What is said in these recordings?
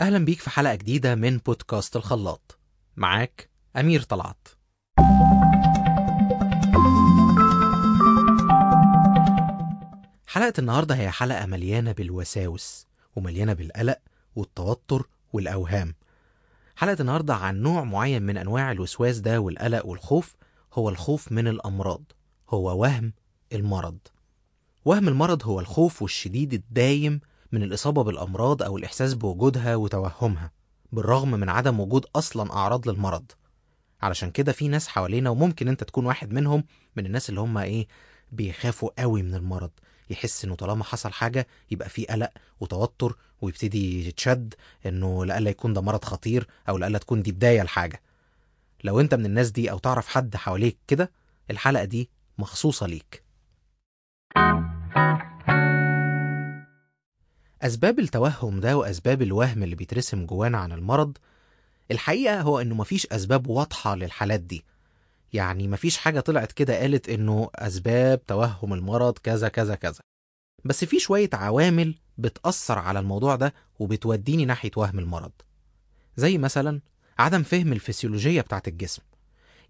أهلا بيك في حلقة جديدة من بودكاست الخلاط. معاك أمير طلعت. حلقة النهاردة هي حلقة مليانة بالوساوس ومليانة بالقلق والتوتر والأوهام. حلقة النهاردة عن نوع معين من أنواع الوسواس ده والقلق والخوف. هو الخوف من الأمراض. هو وهم المرض. وهم المرض هو الخوف والشديد الدايم من الإصابة بالأمراض أو الإحساس بوجودها وتوهمها بالرغم من عدم وجود أصلا أعراض للمرض. علشان كده في ناس حوالينا وممكن أنت تكون واحد منهم من الناس اللي هم إيه بيخافوا قوي من المرض. يحس إنه طالما حصل حاجة يبقى في قلق وتوتر ويبتدي يتشد إنه لألا يكون ده مرض خطير أو لألا تكون دي بداية لحاجة. لو أنت من الناس دي أو تعرف حد حواليك كده الحلقة دي مخصوصة ليك. أسباب التوهم ده وأسباب الوهم اللي بيترسم جوانا عن المرض الحقيقة هو إنه مفيش أسباب واضحة للحالات دي. يعني مفيش حاجة طلعت كده قالت إنه أسباب توهم المرض كذا كذا كذا. بس في شوية عوامل بتأثر على الموضوع ده وبتوديني ناحية وهم المرض. زي مثلا عدم فهم الفسيولوجية بتاعت الجسم.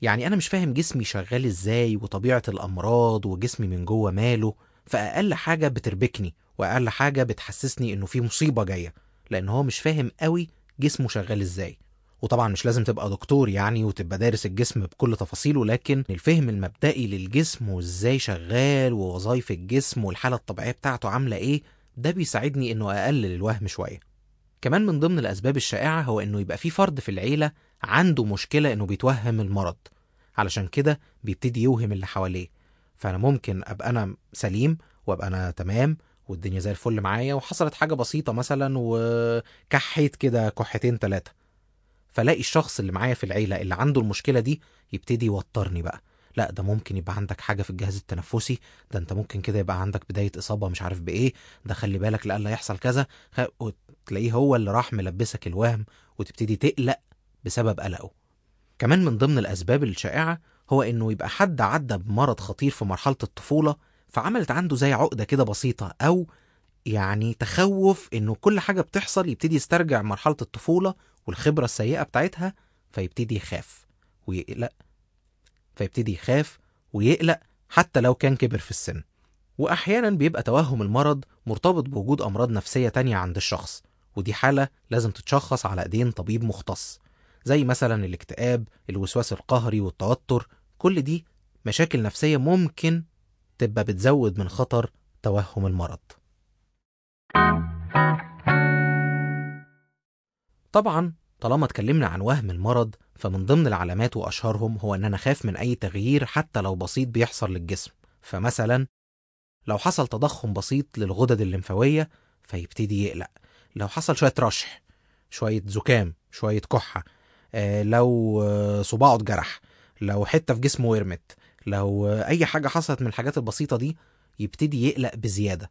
يعني أنا مش فاهم جسمي شغال إزاي وطبيعة الأمراض وجسمي من جوه ماله فأقل حاجة بتربكني وأقل حاجة بتحسسني إنه في مصيبة جاية لأن هو مش فاهم قوي جسمه شغال إزاي. وطبعا مش لازم تبقى دكتور يعني وتبقى دارس الجسم بكل تفاصيله لكن الفهم المبدئي للجسم وإزاي شغال ووظائف الجسم والحالة الطبيعية بتاعته عاملة إيه ده بيساعدني إنه أقلل الوهم شوية. كمان من ضمن الأسباب الشائعة هو إنه يبقى في فرد في العيلة عنده مشكلة إنه بيتوهم المرض علشان كده بيبتدي يوهم اللي حواليه. فأنا ممكن أبقى أنا سليم وأبقى أنا تمام والدنيا زي الفل معايا وحصلت حاجة بسيطة مثلا وكحيت كده كحتين تلاتة. فلاقي الشخص اللي معايا في العيلة اللي عنده المشكلة دي يبتدي يوترني بقى. لا ده ممكن يبقى عندك حاجة في الجهاز التنفسي ده انت ممكن كده يبقى عندك بداية إصابة مش عارف بإيه ده خلي بالك لألا يحصل كذا. خ... وتلاقيه هو اللي راح ملبسك الوهم وتبتدي تقلق بسبب قلقه. كمان من ضمن الأسباب الشائعة هو إنه يبقى حد عدى بمرض خطير في مرحلة الطفولة فعملت عنده زي عقدة كده بسيطة أو يعني تخوف إنه كل حاجة بتحصل يبتدي يسترجع مرحلة الطفولة والخبرة السيئة بتاعتها فيبتدي يخاف ويقلق. فيبتدي يخاف ويقلق حتى لو كان كبر في السن. وأحيانا بيبقى توهم المرض مرتبط بوجود أمراض نفسية تانية عند الشخص ودي حالة لازم تتشخص على إيدين طبيب مختص زي مثلا الاكتئاب الوسواس القهري والتوتر كل دي مشاكل نفسية ممكن تبقى بتزود من خطر توهم المرض. طبعا طالما اتكلمنا عن وهم المرض فمن ضمن العلامات وأشهرهم هو إن أنا خاف من أي تغيير حتى لو بسيط بيحصل للجسم. فمثلا لو حصل تضخم بسيط للغدد الليمفاوية فيبتدي يقلق. لو حصل شوية رشح شوية زكام شوية كحة آه لو آه صباعه اتجرح لو حتة في جسمه ورمت لو آه أي حاجة حصلت من الحاجات البسيطة دي يبتدي يقلق بزيادة.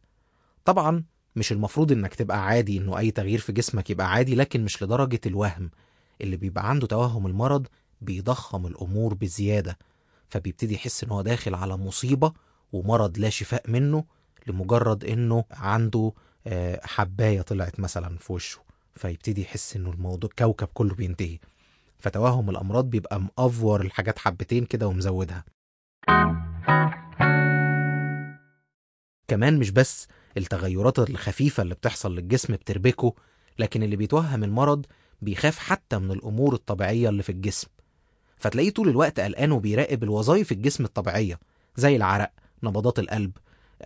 طبعا مش المفروض إنك تبقى عادي إنه أي تغيير في جسمك يبقى عادي لكن مش لدرجة الوهم. اللي بيبقى عنده توهم المرض بيضخم الأمور بزيادة فبيبتدي يحس إن هو داخل على مصيبة ومرض لا شفاء منه لمجرد إنه عنده حباية طلعت مثلا في وشه فيبتدي يحس إنه الموضوع كوكب كله بينتهي. فتوهم الأمراض بيبقى مأفور الحاجات حبتين كده ومزودها. كمان مش بس التغيرات الخفيفة اللي بتحصل للجسم بتربكه لكن اللي بيتوهم المرض بيخاف حتى من الأمور الطبيعية اللي في الجسم. فتلاقيه طول الوقت قلقان وبيراقب الوظائف الجسم الطبيعية زي العرق نبضات القلب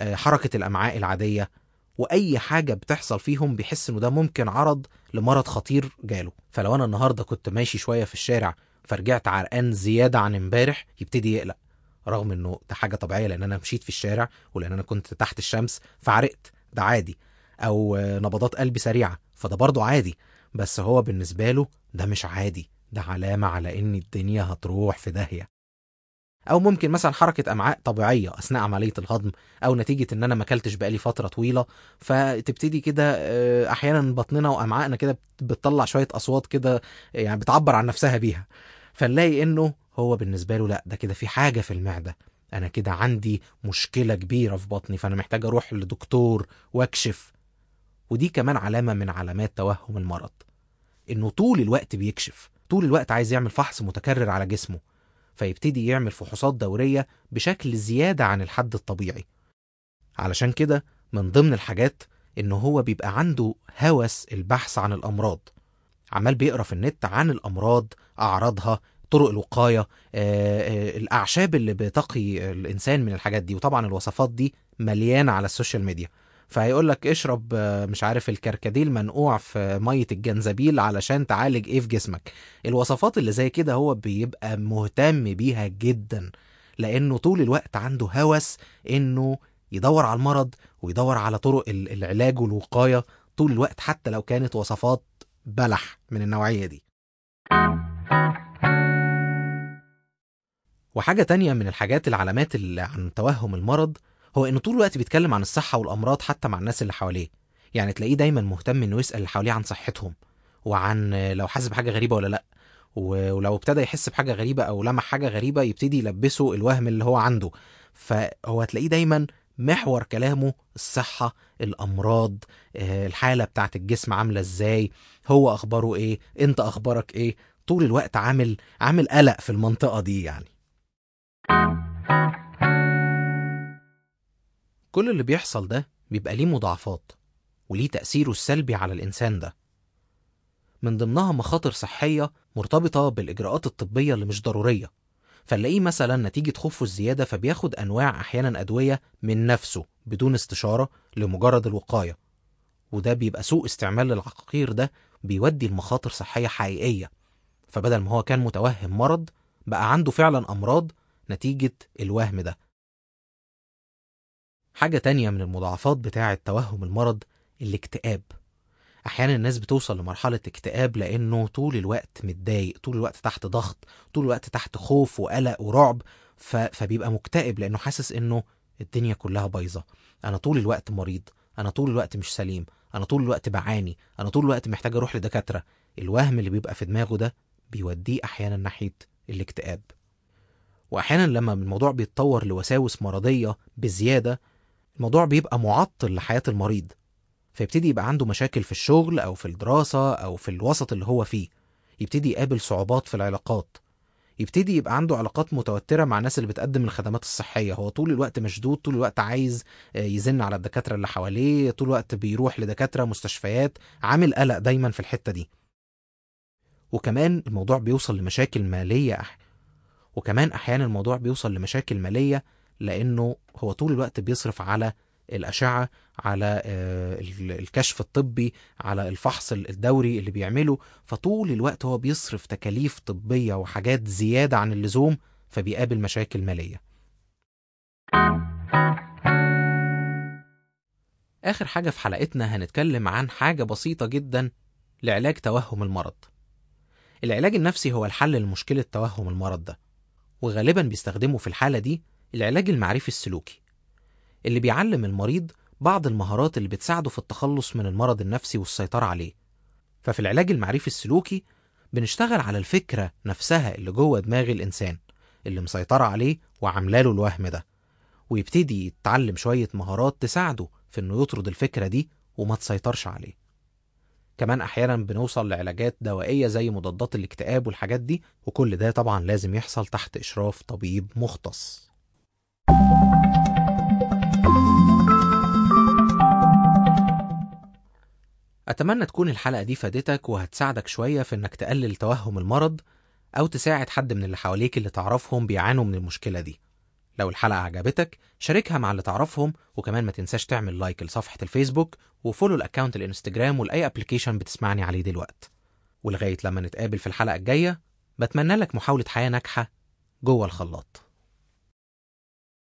حركة الأمعاء العادية وأي حاجة بتحصل فيهم بيحس إنه ده ممكن عرض لمرض خطير جاله. فلو أنا النهاردة كنت ماشي شوية في الشارع فرجعت عرقان زيادة عن امبارح يبتدي يقلق. رغم إنه ده حاجة طبيعية لأن أنا مشيت في الشارع ولأن أنا كنت تحت الشمس فعرقت. ده عادي. أو نبضات قلبي سريعة فده برضه عادي. بس هو بالنسبة له ده مش عادي. ده علامة على إن الدنيا هتروح في داهية. أو ممكن مثلا حركة أمعاء طبيعية أثناء عملية الهضم أو نتيجة إن أنا ما أكلتش بقالي فترة طويلة. فتبتدي كده أحيانا بطننا وأمعائنا كده بتطلع شوية أصوات كده يعني بتعبر عن نفسها بيها. فنلاقي إنه هو بالنسبة له لا ده كده في حاجة في المعدة. أنا كده عندي مشكلة كبيرة في بطني فأنا محتاج أروح لدكتور وأكشف. ودي كمان علامة من علامات توهم المرض إنه طول الوقت بيكشف. طول الوقت عايز يعمل فحص متكرر على جسمه فيبتدي يعمل فحوصات دورية بشكل زيادة عن الحد الطبيعي. علشان كده من ضمن الحاجات إنه هو بيبقى عنده هوس البحث عن الأمراض. عمال بيقرأ في النت عن الأمراض أعراضها طرق الوقاية آه، آه، الأعشاب اللي بتقي الإنسان من الحاجات دي وطبعا الوصفات دي مليانة على السوشيال ميديا. فهيقول لك اشرب آه، مش عارف الكركديه منقوع في مية الجنزبيل علشان تعالج إيه في جسمك. الوصفات اللي زي كده هو بيبقى مهتم بيها جدا لأنه طول الوقت عنده هوس إنه يدور على المرض ويدور على طرق ال- العلاج والوقاية طول الوقت حتى لو كانت وصفات بلح من النوعية دي. وحاجة تانية من الحاجات العلامات اللي عن توهم المرض هو إنه طول الوقت بيتكلم عن الصحة والأمراض حتى مع الناس اللي حواليه. يعني تلاقيه دايما مهتم إنه يسأل اللي حواليه عن صحتهم وعن لو حاسس بحاجة غريبة ولا لأ. ولو ابتدى يحس بحاجة غريبة أو لمح حاجة غريبة يبتدي يلبسه الوهم اللي هو عنده. فهو هتلاقيه دايما محور كلامه الصحة الأمراض آه، الحالة بتاعت الجسم عاملة إزاي هو أخباره إيه أنت أخبارك إيه. طول الوقت عامل عامل قلق في المنطقة دي يعني. كل اللي بيحصل ده بيبقى ليه مضاعفات وليه تأثيره السلبي على الإنسان ده. من ضمنها مخاطر صحية مرتبطة بالإجراءات الطبية اللي مش ضرورية فنلاقيه مثلا نتيجة خوفه الزيادة فبياخد أنواع أحيانا أدوية من نفسه بدون استشارة لمجرد الوقاية وده بيبقى سوء استعمال للعقاقير ده بيودي لمخاطر صحية حقيقية. فبدل ما هو كان متوهم مرض بقى عنده فعلا أمراض نتيجة الوهم ده. حاجة تانية من المضاعفات بتاعة توهم المرض الاكتئاب. أحيانا الناس بتوصل لمرحلة اكتئاب لأنه طول الوقت متضايق طول الوقت تحت ضغط طول الوقت تحت خوف وقلق ورعب ف... فبيبقى مكتئب لأنه حاسس إنه الدنيا كلها بايظة. أنا طول الوقت مريض أنا طول الوقت مش سليم أنا طول الوقت بعاني أنا طول الوقت محتاج أروح لدكاترة. الوهم اللي بيبقى في دماغه ده بيوديه أحيانا ناحية الاكتئاب. وأحيانا لما الموضوع بيتطور لوساوس مرضية بزيادة الموضوع بيبقى معطل لحياة المريض فيبتدي يبقى عنده مشاكل في الشغل أو في الدراسة أو في الوسط اللي هو فيه يبتدي يقابل صعوبات في العلاقات يبتدي يبقى عنده علاقات متوترة مع الناس اللي بتقدم الخدمات الصحية هو طول الوقت مشدود طول الوقت عايز آه، يزن على الدكاترة اللي حواليه طول الوقت بيروح لدكاترة مستشفيات عامل قلق دايما في الحتة دي وكمان الموضوع بيوصل لمشاكل مالية. وكمان أحيانا الموضوع بيوصل لمشاكل مالية لأنه هو طول الوقت بيصرف على الأشعة على آه، ال- الكشف الطبي على الفحص الدوري اللي بيعمله. فطول الوقت هو بيصرف تكاليف طبية وحاجات زيادة عن اللزوم فبيقابل مشاكل مالية. آخر حاجة في حلقتنا هنتكلم عن حاجة بسيطة جدا لعلاج توهم المرض. العلاج النفسي هو الحل لمشكلة توهم المرض ده. وغالبا بيستخدموا في الحالة دي العلاج المعرفي السلوكي اللي بيعلم المريض بعض المهارات اللي بتساعده في التخلص من المرض النفسي والسيطرة عليه. ففي العلاج المعرفي السلوكي بنشتغل على الفكرة نفسها اللي جوه دماغ الإنسان اللي مسيطرة عليه وعاملاله الوهم ده ويبتدي يتعلم شوية مهارات تساعده في إنه يطرد الفكرة دي وما تسيطرش عليه. كمان أحيانا بنوصل لعلاجات دوائية زي مضادات الاكتئاب والحاجات دي وكل ده طبعا لازم يحصل تحت إشراف طبيب مختص. أتمنى تكون الحلقة دي فادتك وهتساعدك شوية في إنك تقلل توهم المرض أو تساعد حد من اللي حواليك اللي تعرفهم بيعانوا من المشكلة دي. لو الحلقة عجبتك شاركها مع اللي تعرفهم وكمان ما تنساش تعمل لايك لصفحة الفيسبوك و follow ال account الإنستجرام وال any application بتسمعني عليه دلوقت ولغاية لما نتقابل في الحلقة الجاية بتمنى لك محاولة حياة ناجحة جوه الخلاط.